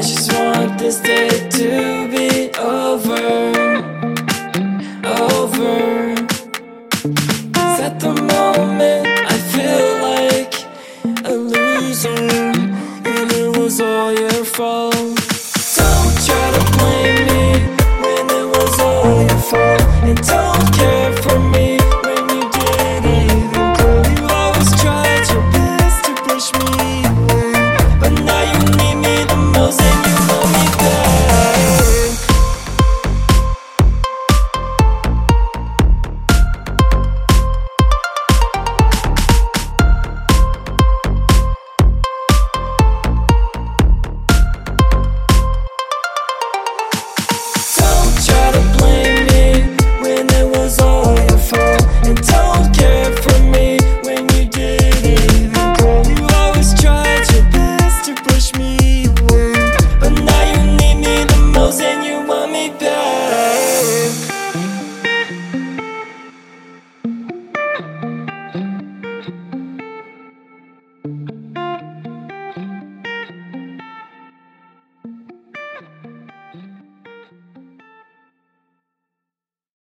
I just want this day to be over. Over. Cause at the moment, I feel like a loser, and it was all your fault.